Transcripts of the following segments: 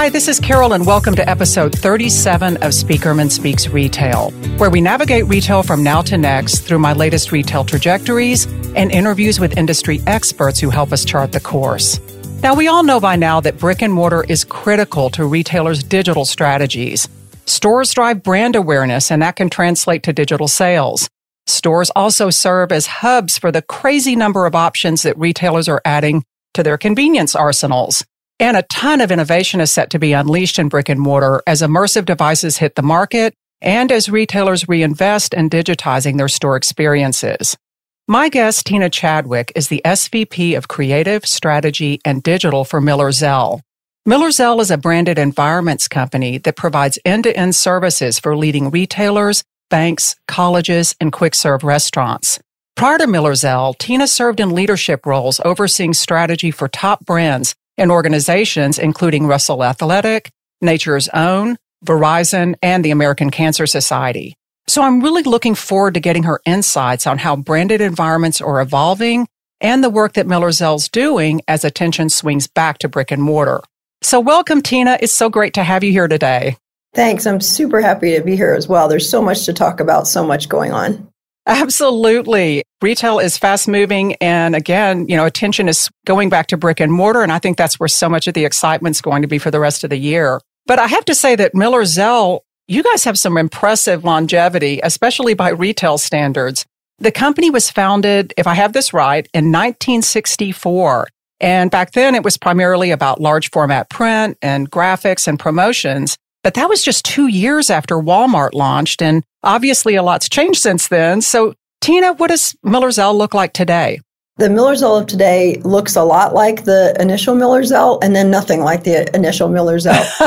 Hi, this is Carol, and welcome to episode 37 of Spieckerman Speaks Retail, where we navigate retail from now to next through my latest retail trajectories and interviews with industry experts who help us chart the course. Now, we all know by now that brick and mortar is critical to retailers' digital strategies. Stores drive brand awareness, and that can translate to digital sales. Stores also serve as hubs for the crazy number of options that retailers are adding to their convenience arsenals. And a ton of innovation is set to be unleashed in brick and mortar as immersive devices hit the market and as retailers reinvest in digitizing their store experiences. My guest, Tina Chadwick, is the SVP of Creative, Strategy, and Digital for Miller Zell. Miller Zell is a branded environments company that provides end-to-end services for leading retailers, banks, colleges, and quick serve restaurants. Prior to Miller Zell, Tina served in leadership roles overseeing strategy for top brands and organizations including Russell Athletic, Nature's Own, Verizon, and the American Cancer Society. So I'm really looking forward to getting her insights on how branded environments are evolving and the work that Miller Zell's doing as attention swings back to brick and mortar. So welcome, Tina. It's so great to have you here today. Thanks. I'm super happy to be here as well. There's so much to talk about, so much going on. Absolutely. Retail is fast moving. And again, you know, attention is going back to brick and mortar. And I think that's where so much of the excitement is going to be for the rest of the year. But I have to say that Miller Zell, you guys have some impressive longevity, especially by retail standards. The company was founded, if I have this right, in 1964. And back then it was primarily about large format print and graphics and promotions. But that was just two years after Walmart launched. And obviously a lot's changed since then. So Tina, what does Miller Zell look like today? The Miller Zell of today looks a lot like the initial Miller Zell and then nothing like the initial Miller Zell.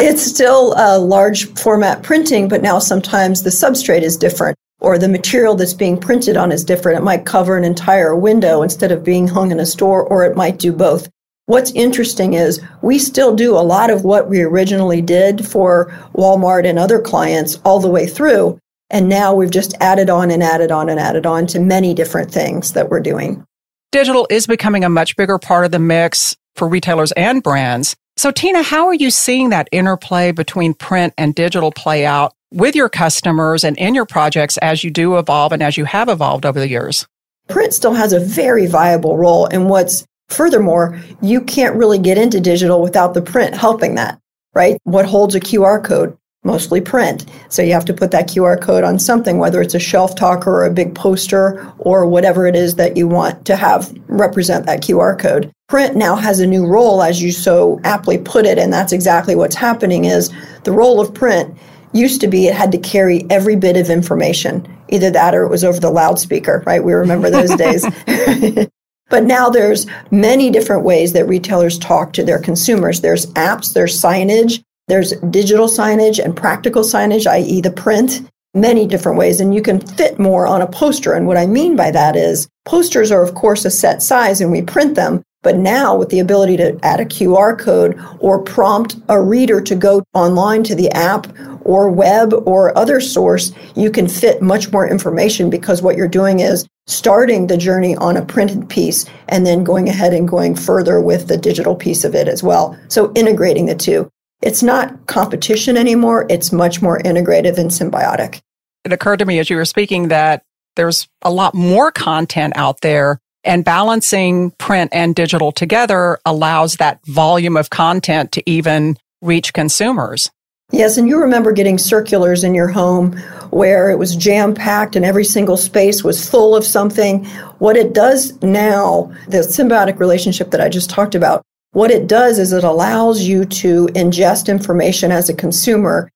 it's still a large format printing, but now sometimes the substrate is different or the material that's being printed on is different. It might cover an entire window instead of being hung in a store, or it might do both. What's interesting is we still do a lot of what we originally did for Walmart and other clients all the way through. And now we've just added on and added on and added on to many different things that we're doing. Digital is becoming a much bigger part of the mix for retailers and brands. So, Tina, how are you seeing that interplay between print and digital play out with your customers and in your projects as you do evolve and as you have evolved over the years? Print still has a very viable role. And what's Furthermore, you can't really get into digital without the print helping that, right? What holds a QR code? Mostly print. So you have to put that QR code on something, whether it's a shelf talker or a big poster or whatever it is that you want to have represent that QR code. Print now has a new role, as you so aptly put it, and that's exactly what's happening is the role of print used to be it had to carry every bit of information either that or it was over the loudspeaker right we remember those days But now there's many different ways that retailers talk to their consumers. There's apps, there's signage, there's digital signage and practical signage, i.e. the print, many different ways. And you can fit more on a poster. And what I mean by that is posters are, of course, a set size and we print them. But now with the ability to add a QR code or prompt a reader to go online to the app or web or other source, you can fit much more information because what you're doing is starting the journey on a printed piece and then going ahead and going further with the digital piece of it as well. So integrating the two. It's not competition anymore. It's much more integrative and symbiotic. It occurred to me as you were speaking that there's a lot more content out there and balancing print and digital together allows that volume of content to even reach consumers. Yes, and you remember getting circulars in your home where it was jam packed and every single space was full of something. What it does now, the symbiotic relationship that I just talked about, what it does is it allows you to ingest information as a consumer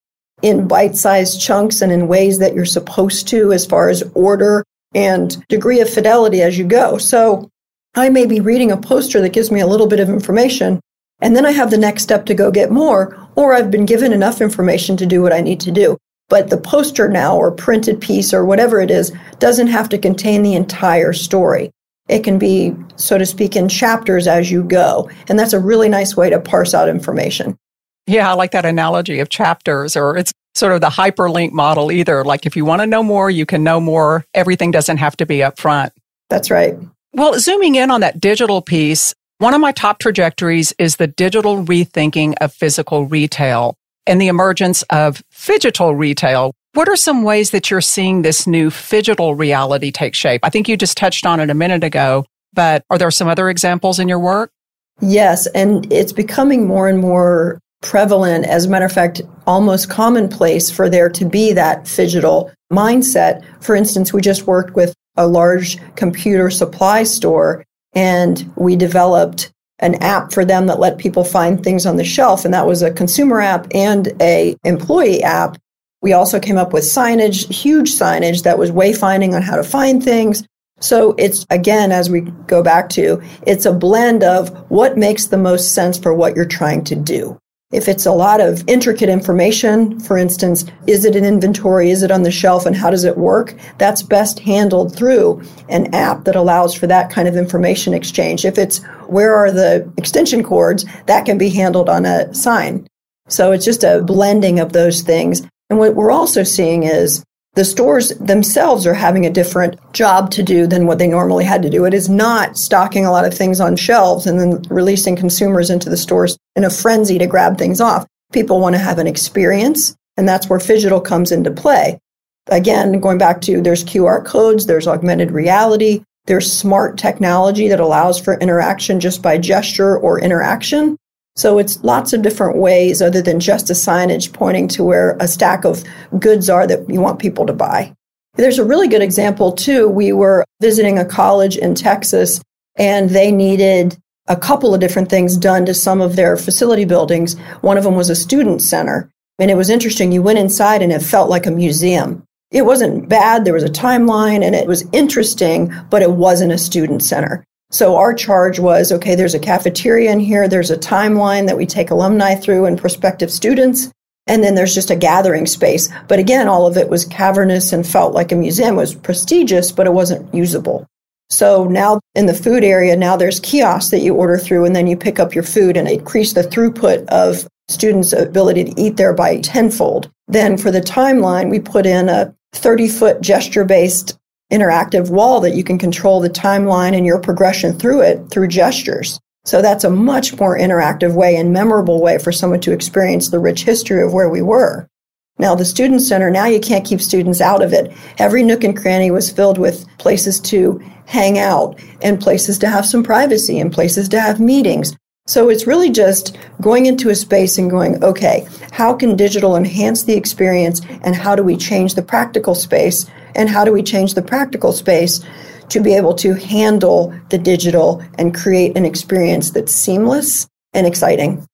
in bite sized chunks and in ways that you're supposed to as far as order and degree of fidelity as you go. So I may be reading a poster that gives me a little bit of information, and then I have the next step to go get more, or I've been given enough information to do what I need to do. But the poster now, or printed piece, or whatever it is, doesn't have to contain the entire story. It can be, so to speak, in chapters as you go. And that's a really nice way to parse out information. Yeah, I like that analogy of chapters, or it's sort of the hyperlink model either. Like if you want to know more, you can know more. Everything doesn't have to be up front. That's right. Well, zooming in on that digital piece, One of my top trajectories is the digital rethinking of physical retail and the emergence of phygital retail. What are some ways that you're seeing this new phygital reality take shape? I think you just touched on it a minute ago, but are there some other examples in your work? Yes, and it's becoming more and more prevalent. As a matter of fact, almost commonplace for there to be that phygital mindset. For instance, we just worked with a large computer supply store and we developed an app for them that let people find things on the shelf and that was a consumer app and a employee app we also came up with signage huge signage that was wayfinding on how to find things so it's again as we go back to it's a blend of what makes the most sense for what you're trying to do if it's a lot of intricate information, for instance, is it an inventory? Is it on the shelf? And how does it work? That's best handled through an app that allows for that kind of information exchange. If it's where are the extension cords, that can be handled on a sign. So it's just a blending of those things. And what we're also seeing is the stores themselves are having a different job to do than what they normally had to do. It is not stocking a lot of things on shelves and then releasing consumers into the stores in a frenzy to grab things off. People want to have an experience, and that's where phygital comes into play. Again, going back to there's QR codes, there's augmented reality, there's smart technology that allows for interaction just by gesture or interaction. So it's lots of different ways other than just a signage pointing to where a stack of goods are that you want people to buy. There's a really good example too. We were visiting a college in Texas and they needed a couple of different things done to some of their facility buildings. One of them was a student center. And it was interesting. You went inside and it felt like a museum. It wasn't bad. There was a timeline and it was interesting, but it wasn't a student center. So our charge was okay, there's a cafeteria in here, there's a timeline that we take alumni through and prospective students. And then there's just a gathering space. But again, all of it was cavernous and felt like a museum. It was prestigious, but it wasn't usable. So now in the food area, now there's kiosks that you order through and then you pick up your food and increase the throughput of students' ability to eat there by tenfold. Then for the timeline, we put in a 30 foot gesture based interactive wall that you can control the timeline and your progression through it through gestures. So that's a much more interactive way and memorable way for someone to experience the rich history of where we were. Now, the Student Center, now you can't keep students out of it. Every nook and cranny was filled with places to hang out and places to have some privacy and places to have meetings. So it's really just going into a space and going, okay, how can digital enhance the experience and how do we change the practical space and how do we change the practical space to be able to handle the digital and create an experience that's seamless and exciting.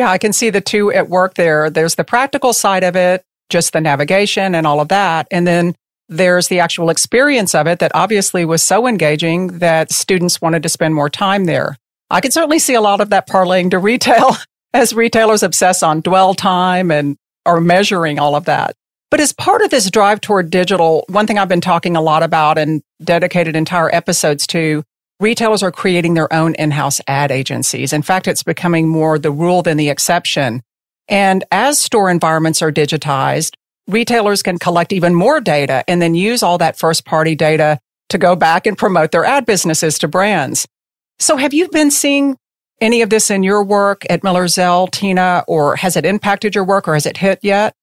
Yeah, I can see the two at work there. There's the practical side of it, just the navigation and all of that. And then there's the actual experience of it that obviously was so engaging that students wanted to spend more time there. I can certainly see a lot of that parlaying to retail as retailers obsess on dwell time and are measuring all of that. But as part of this drive toward digital, one thing I've been talking a lot about and dedicated entire episodes to, retailers are creating their own in-house ad agencies. In fact, it's becoming more the rule than the exception. And as store environments are digitized, retailers can collect even more data and then use all that first party data to go back and promote their ad businesses to brands. So have you been seeing any of this in your work at Miller Zell, Tina, or has it impacted your work or has it hit yet?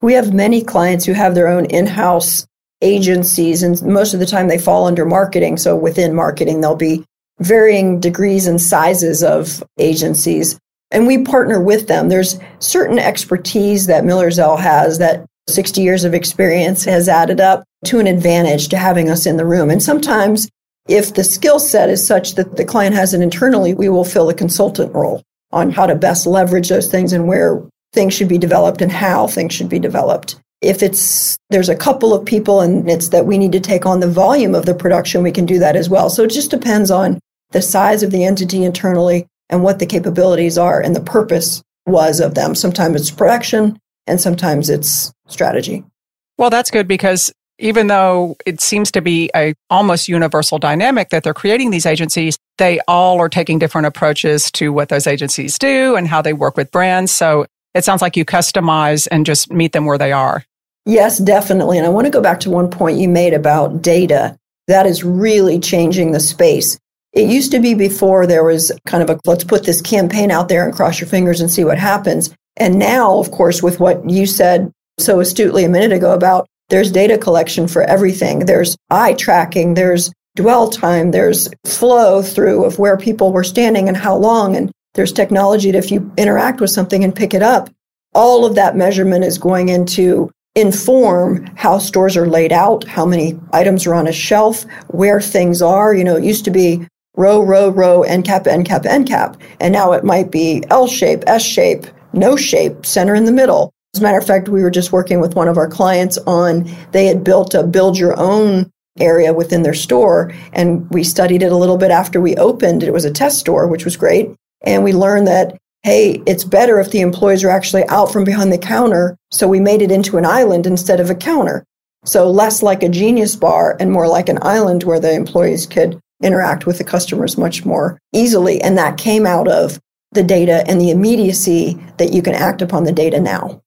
We have many clients who have their own in house agencies, and most of the time they fall under marketing. So within marketing, there'll be varying degrees and sizes of agencies. And we partner with them. There's certain expertise that Miller Zell has that 60 years of experience has added up to an advantage to having us in the room. And sometimes, if the skill set is such that the client has it internally, we will fill a consultant role on how to best leverage those things and where things should be developed and how things should be developed. If it's there's a couple of people and it's that we need to take on the volume of the production, we can do that as well. So it just depends on the size of the entity internally and what the capabilities are and the purpose was of them. Sometimes it's production and sometimes it's strategy. Well, that's good because even though it seems to be a almost universal dynamic that they're creating these agencies, they all are taking different approaches to what those agencies do and how they work with brands. So it sounds like you customize and just meet them where they are. Yes, definitely. And I want to go back to one point you made about data. That is really changing the space. It used to be before there was kind of a let's put this campaign out there and cross your fingers and see what happens. And now, of course, with what you said so astutely a minute ago about there's data collection for everything. There's eye tracking, there's dwell time, there's flow through of where people were standing and how long. And there's technology that if you interact with something and pick it up, all of that measurement is going into inform how stores are laid out, how many items are on a shelf, where things are. You know, it used to be row, row, row, end cap, end cap, end cap. And now it might be L shape, S shape, no shape, center in the middle. As a matter of fact, we were just working with one of our clients on, they had built a build your own area within their store. And we studied it a little bit after we opened. It was a test store, which was great. And we learned that, hey, it's better if the employees are actually out from behind the counter. So we made it into an island instead of a counter. So less like a genius bar and more like an island where the employees could interact with the customers much more easily. And that came out of the data and the immediacy that you can act upon the data now.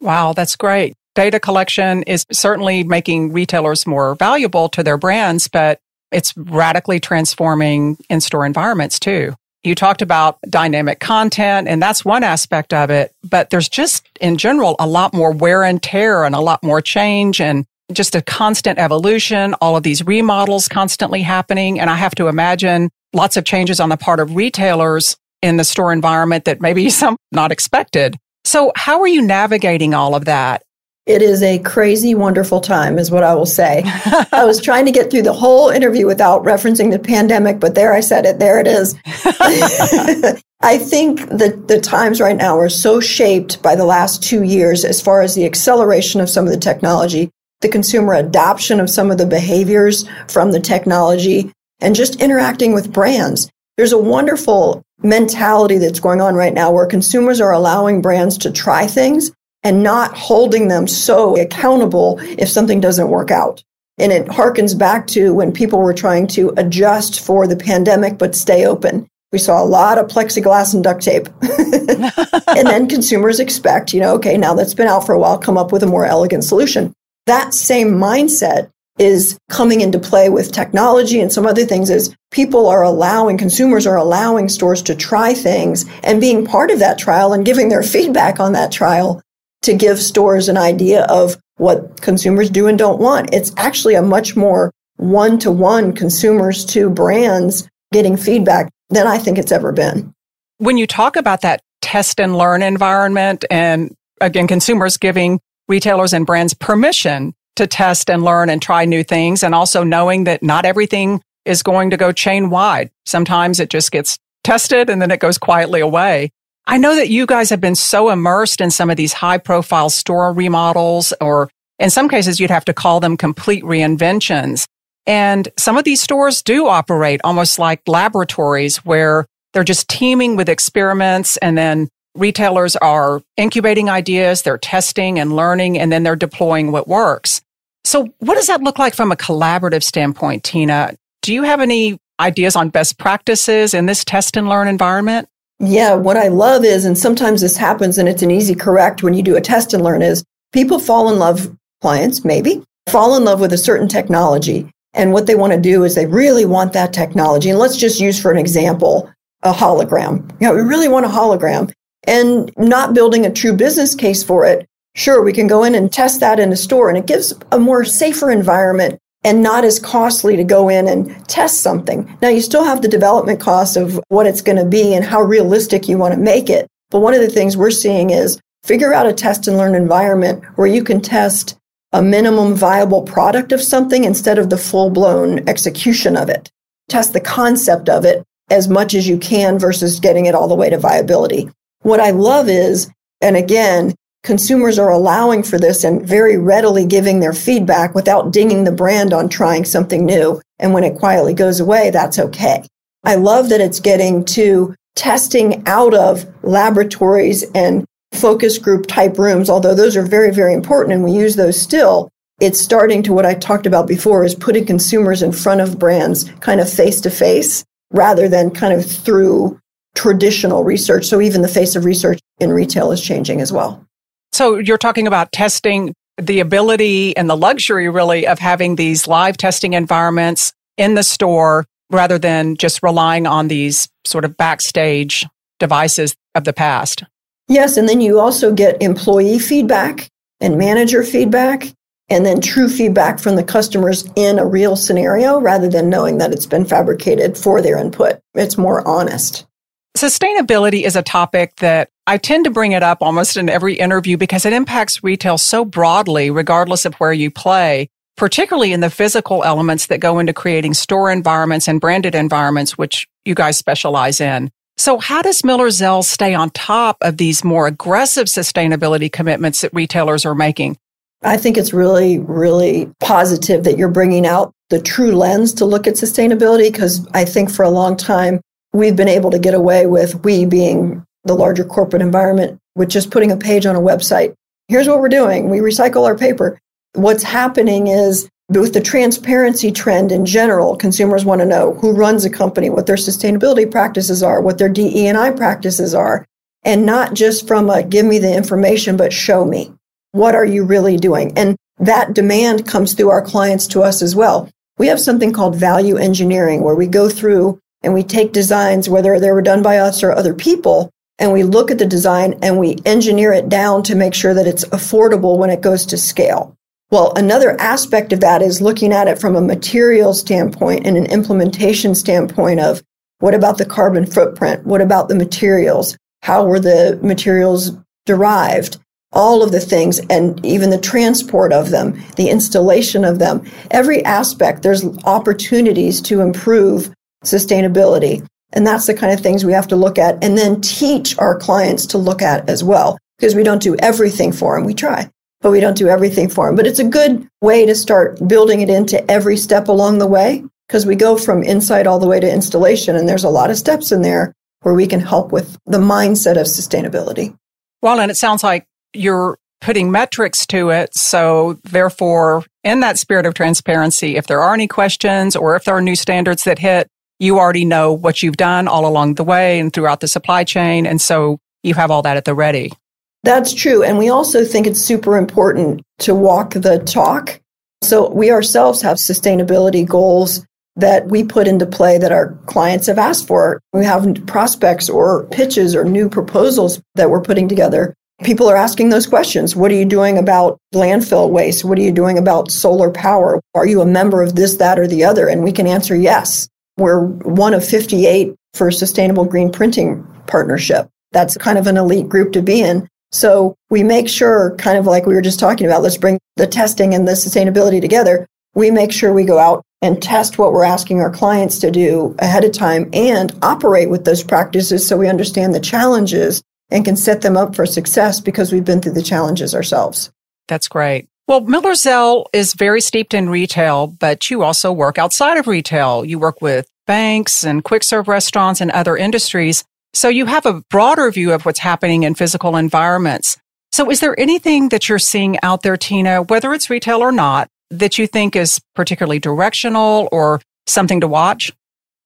Wow, that's great. Data collection is certainly making retailers more valuable to their brands, but it's radically transforming in store environments too. You talked about dynamic content, and that's one aspect of it, but there's just in general a lot more wear and tear and a lot more change and just a constant evolution, all of these remodels constantly happening. And I have to imagine lots of changes on the part of retailers in the store environment that maybe some not expected. So how are you navigating all of that? It is a crazy, wonderful time, is what I will say. I was trying to get through the whole interview without referencing the pandemic, but there I said it. There it is. I think that the times right now are so shaped by the last two years as far as the acceleration of some of the technology, the consumer adoption of some of the behaviors from the technology, and just interacting with brands. There's a wonderful mentality that's going on right now where consumers are allowing brands to try things and not holding them so accountable if something doesn't work out. And it harkens back to when people were trying to adjust for the pandemic but stay open. We saw a lot of plexiglass and duct tape. and then consumers expect, you know, okay, now that's been out for a while, come up with a more elegant solution. That same mindset is coming into play with technology and some other things is people are allowing consumers are allowing stores to try things and being part of that trial and giving their feedback on that trial to give stores an idea of what consumers do and don't want. It's actually a much more one to one consumers to brands getting feedback than I think it's ever been. When you talk about that test and learn environment and again, consumers giving retailers and brands permission to test and learn and try new things and also knowing that not everything is going to go chain wide. Sometimes it just gets tested and then it goes quietly away. I know that you guys have been so immersed in some of these high profile store remodels, or in some cases, you'd have to call them complete reinventions. And some of these stores do operate almost like laboratories where they're just teeming with experiments and then retailers are incubating ideas, they're testing and learning, and then they're deploying what works. So what does that look like from a collaborative standpoint, Tina? Do you have any ideas on best practices in this test and learn environment? Yeah, what I love is, and sometimes this happens and it's an easy correct when you do a test and learn, is people fall in love, clients maybe, fall in love with a certain technology. And what they want to do is they really want that technology. And let's just use for an example, a hologram. You know, we really want a hologram and not building a true business case for it. Sure, we can go in and test that in a store and it gives a more safer environment and not as costly to go in and test something. Now, you still have the development cost of what it's going to be and how realistic you want to make it. But one of the things we're seeing is figure out a test and learn environment where you can test a minimum viable product of something instead of the full blown execution of it. Test the concept of it as much as you can versus getting it all the way to viability. What I love is, and again, consumers are allowing for this and very readily giving their feedback without dinging the brand on trying something new. And when it quietly goes away, that's okay. I love that it's getting to testing out of laboratories and focus group type rooms, although those are very, very important and we use those still. It's starting to what I talked about before is putting consumers in front of brands kind of face to face rather than kind of through traditional research. So even the face of research in retail is changing as well. So you're talking about testing the ability and the luxury really of having these live testing environments in the store rather than just relying on these sort of backstage devices of the past. Yes. And then you also get employee feedback and manager feedback and then true feedback from the customers in a real scenario rather than knowing that it's been fabricated for their input. It's more honest. Sustainability is a topic that I tend to bring it up almost in every interview because it impacts retail so broadly, regardless of where you play, particularly in the physical elements that go into creating store environments and branded environments, which you guys specialize in. So how does Miller Zell stay on top of these more aggressive sustainability commitments that retailers are making? I think it's really, really positive that you're bringing out the true lens to look at sustainability because I think for a long time we've been able to get away with we being the larger corporate environment with just putting a page on a website. Here's what we're doing. We recycle our paper. What's happening is with the transparency trend in general, consumers want to know who runs a company, what their sustainability practices are, what their DE&I practices are, and not just from a give me the information, but show me. What are you really doing? And that demand comes through our clients to us as well. We have something called value engineering where we go through and we take designs, whether they were done by us or other people, and we look at the design and we engineer it down to make sure that it's affordable when it goes to scale. Well, another aspect of that is looking at it from a material standpoint and an implementation standpoint of what about the carbon footprint? What about the materials? How were the materials derived? all of the things and even the transport of them, the installation of them, every aspect, there's opportunities to improve sustainability. And that's the kind of things we have to look at and then teach our clients to look at as well, because we don't do everything for them. We try, but we don't do everything for them. But it's a good way to start building it into every step along the way, because we go from insight all the way to installation. And there's a lot of steps in there where we can help with the mindset of sustainability. Well, and it sounds like you're putting metrics to it. So therefore, in that spirit of transparency, if there are any questions or if there are new standards that hit, you already know what you've done all along the way and throughout the supply chain. And so you have all that at the ready. That's true. And we also think it's super important to walk the talk. So we ourselves have sustainability goals that we put into play that our clients have asked for. We have prospects or pitches or new proposals that we're putting together people are asking those questions. What are you doing about landfill waste? What are you doing about solar power? Are you a member of this, that, or the other? And we can answer yes. We're one of 58 for Sustainable Green Printing Partnership. That's kind of an elite group to be in. So we make sure, kind of like we were just talking about, let's bring the testing and the sustainability together. We make sure we go out and test what we're asking our clients to do ahead of time and operate with those practices so we understand the challenges and can set them up for success because we've been through the challenges ourselves. That's great. Well, Miller Zell is very steeped in retail, but you also work outside of retail. You work with banks and quick serve restaurants and other industries. So you have a broader view of what's happening in physical environments. So is there anything that you're seeing out there, Tina, whether it's retail or not, that you think is particularly directional or something to watch?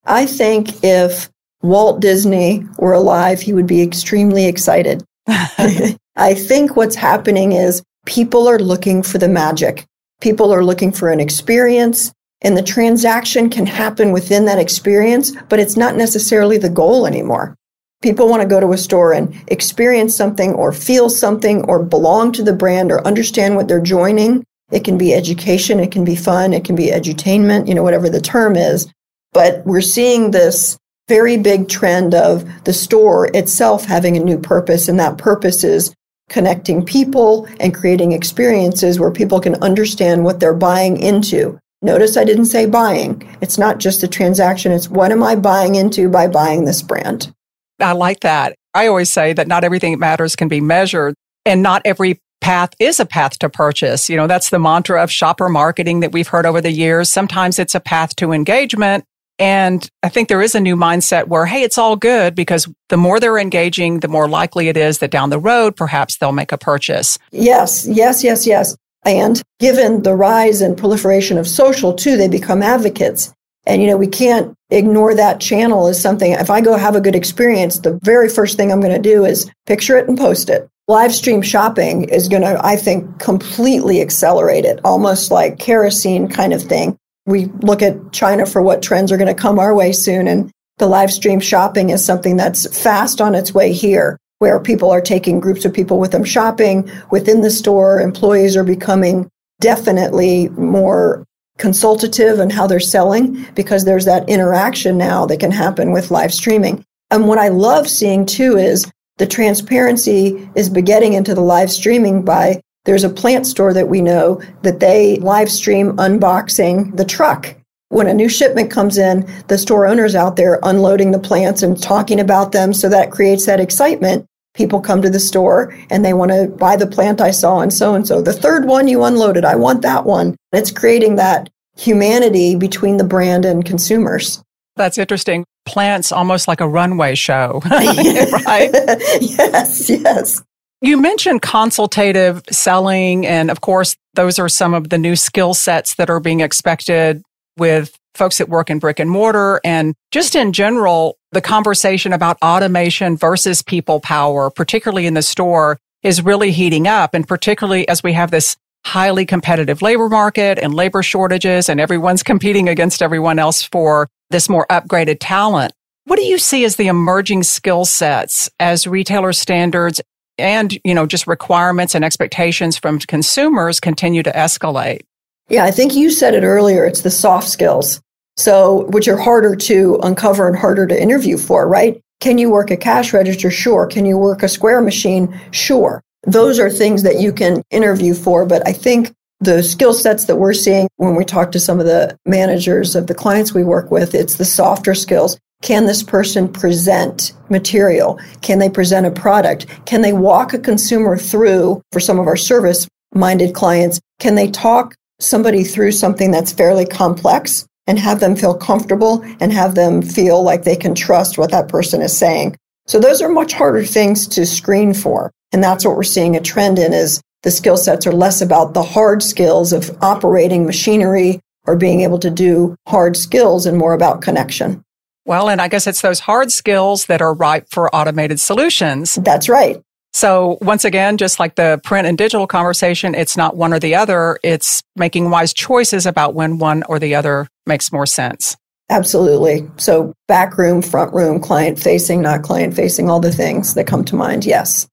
I think if Walt Disney were alive, he would be extremely excited. I think what's happening is people are looking for the magic. People are looking for an experience, and the transaction can happen within that experience, but it's not necessarily the goal anymore. People want to go to a store and experience something or feel something or belong to the brand or understand what they're joining. It can be education, it can be fun, it can be edutainment, you know, whatever the term is. But we're seeing this very big trend of the store itself having a new purpose, and that purpose is connecting people and creating experiences where people can understand what they're buying into. Notice I didn't say buying. It's not just a transaction, it's what am I buying into by buying this brand? I like that. I always say that not everything that matters can be measured, and not every path is a path to purchase. You know, that's the mantra of shopper marketing that we've heard over the years. Sometimes it's a path to engagement. And I think there is a new mindset where, hey, it's all good because the more they're engaging, the more likely it is that down the road, perhaps they'll make a purchase. Yes, yes, yes, yes. And given the rise and proliferation of social too, they become advocates. And, you know, we can't ignore that channel as something. If I go have a good experience, the very first thing I'm going to do is picture it and post it. Live stream shopping is going to, I think, completely accelerate it, almost like kerosene kind of thing we look at China for what trends are going to come our way soon. And the live stream shopping is something that's fast on its way here, where people are taking groups of people with them shopping within the store. Employees are becoming definitely more consultative in how they're selling because there's that interaction now that can happen with live streaming. And what I love seeing too is the transparency is begetting into the live streaming by there's a plant store that we know that they live stream unboxing the truck. When a new shipment comes in, the store owner's out there unloading the plants and talking about them. So that creates that excitement. People come to the store and they want to buy the plant I saw and so and so. The third one you unloaded, I want that one. It's creating that humanity between the brand and consumers. That's interesting. Plants almost like a runway show, right? yes, yes. You mentioned consultative selling, and of course, those are some of the new skill sets that are being expected with folks that work in brick and mortar. And just in general, the conversation about automation versus people power, particularly in the store, is really heating up. And particularly as we have this highly competitive labor market and labor shortages, and everyone's competing against everyone else for this more upgraded talent. What do you see as the emerging skill sets as retailer standards and, you know, just requirements and expectations from consumers continue to escalate? Yeah, I think you said it earlier. It's the soft skills. So, which are harder to uncover and harder to interview for, right? Can you work a cash register? Sure. Can you work a square machine? Sure. Those are things that you can interview for. But I think the skill sets that we're seeing when we talk to some of the managers of the clients we work with, it's the softer skills. Can this person present material? Can they present a product? Can they walk a consumer through for some of our service minded clients? Can they talk somebody through something that's fairly complex and have them feel comfortable and have them feel like they can trust what that person is saying? So those are much harder things to screen for. And that's what we're seeing a trend in is the skill sets are less about the hard skills of operating machinery or being able to do hard skills and more about connection. Well, and I guess it's those hard skills that are ripe for automated solutions. That's right. So once again, just like the print and digital conversation, it's not one or the other. It's making wise choices about when one or the other makes more sense. Absolutely. So back room, front room, client facing, not client facing, all the things that come to mind. Yes.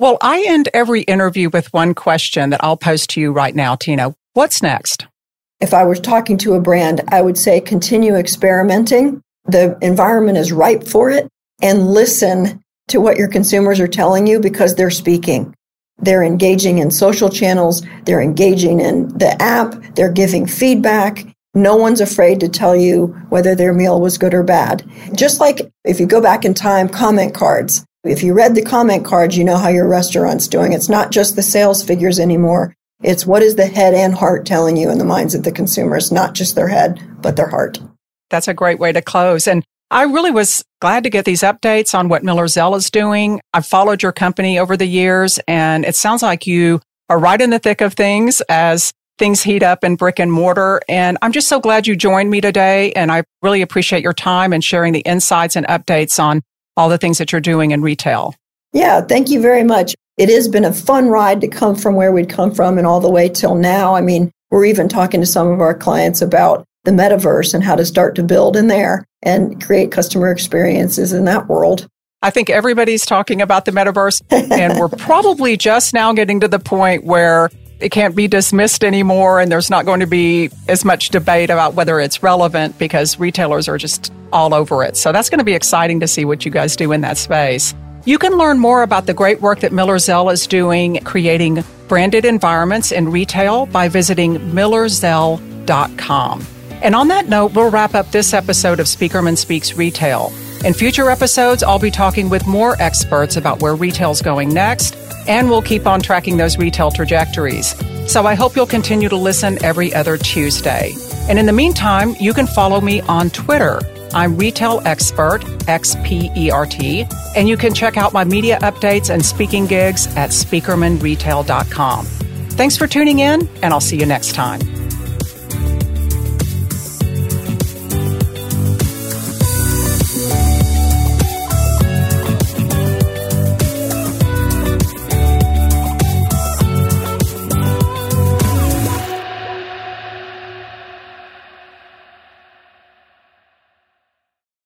Well, I end every interview with one question that I'll pose to you right now, Tina. What's next? If I was talking to a brand, I would say continue experimenting the environment is ripe for it and listen to what your consumers are telling you because they're speaking. They're engaging in social channels. They're engaging in the app. They're giving feedback. No one's afraid to tell you whether their meal was good or bad. Just like if you go back in time, comment cards. If you read the comment cards, you know how your restaurant's doing. It's not just the sales figures anymore. It's what is the head and heart telling you in the minds of the consumers, not just their head, but their heart. That's a great way to close. And I really was glad to get these updates on what Miller Zell is doing. I've followed your company over the years, and it sounds like you are right in the thick of things as things heat up in brick and mortar. And I'm just so glad you joined me today. And I really appreciate your time and sharing the insights and updates on all the things that you're doing in retail. Yeah, thank you very much. It has been a fun ride to come from where we'd come from and all the way till now. I mean, we're even talking to some of our clients about the metaverse and how to start to build in there and create customer experiences in that world. I think everybody's talking about the metaverse, and we're probably just now getting to the point where it can't be dismissed anymore, and there's not going to be as much debate about whether it's relevant because retailers are just all over it. So that's going to be exciting to see what you guys do in that space. You can learn more about the great work that Miller Zell is doing creating branded environments in retail by visiting millerzell.com. And on that note, we'll wrap up this episode of Spieckerman Speaks Retail. In future episodes, I'll be talking with more experts about where retail's going next, and we'll keep on tracking those retail trajectories. So I hope you'll continue to listen every other Tuesday. And in the meantime, you can follow me on Twitter. I'm Retail Expert, X-P-E-R-T, and you can check out my media updates and speaking gigs at spieckermanretail.com. Thanks for tuning in, and I'll see you next time.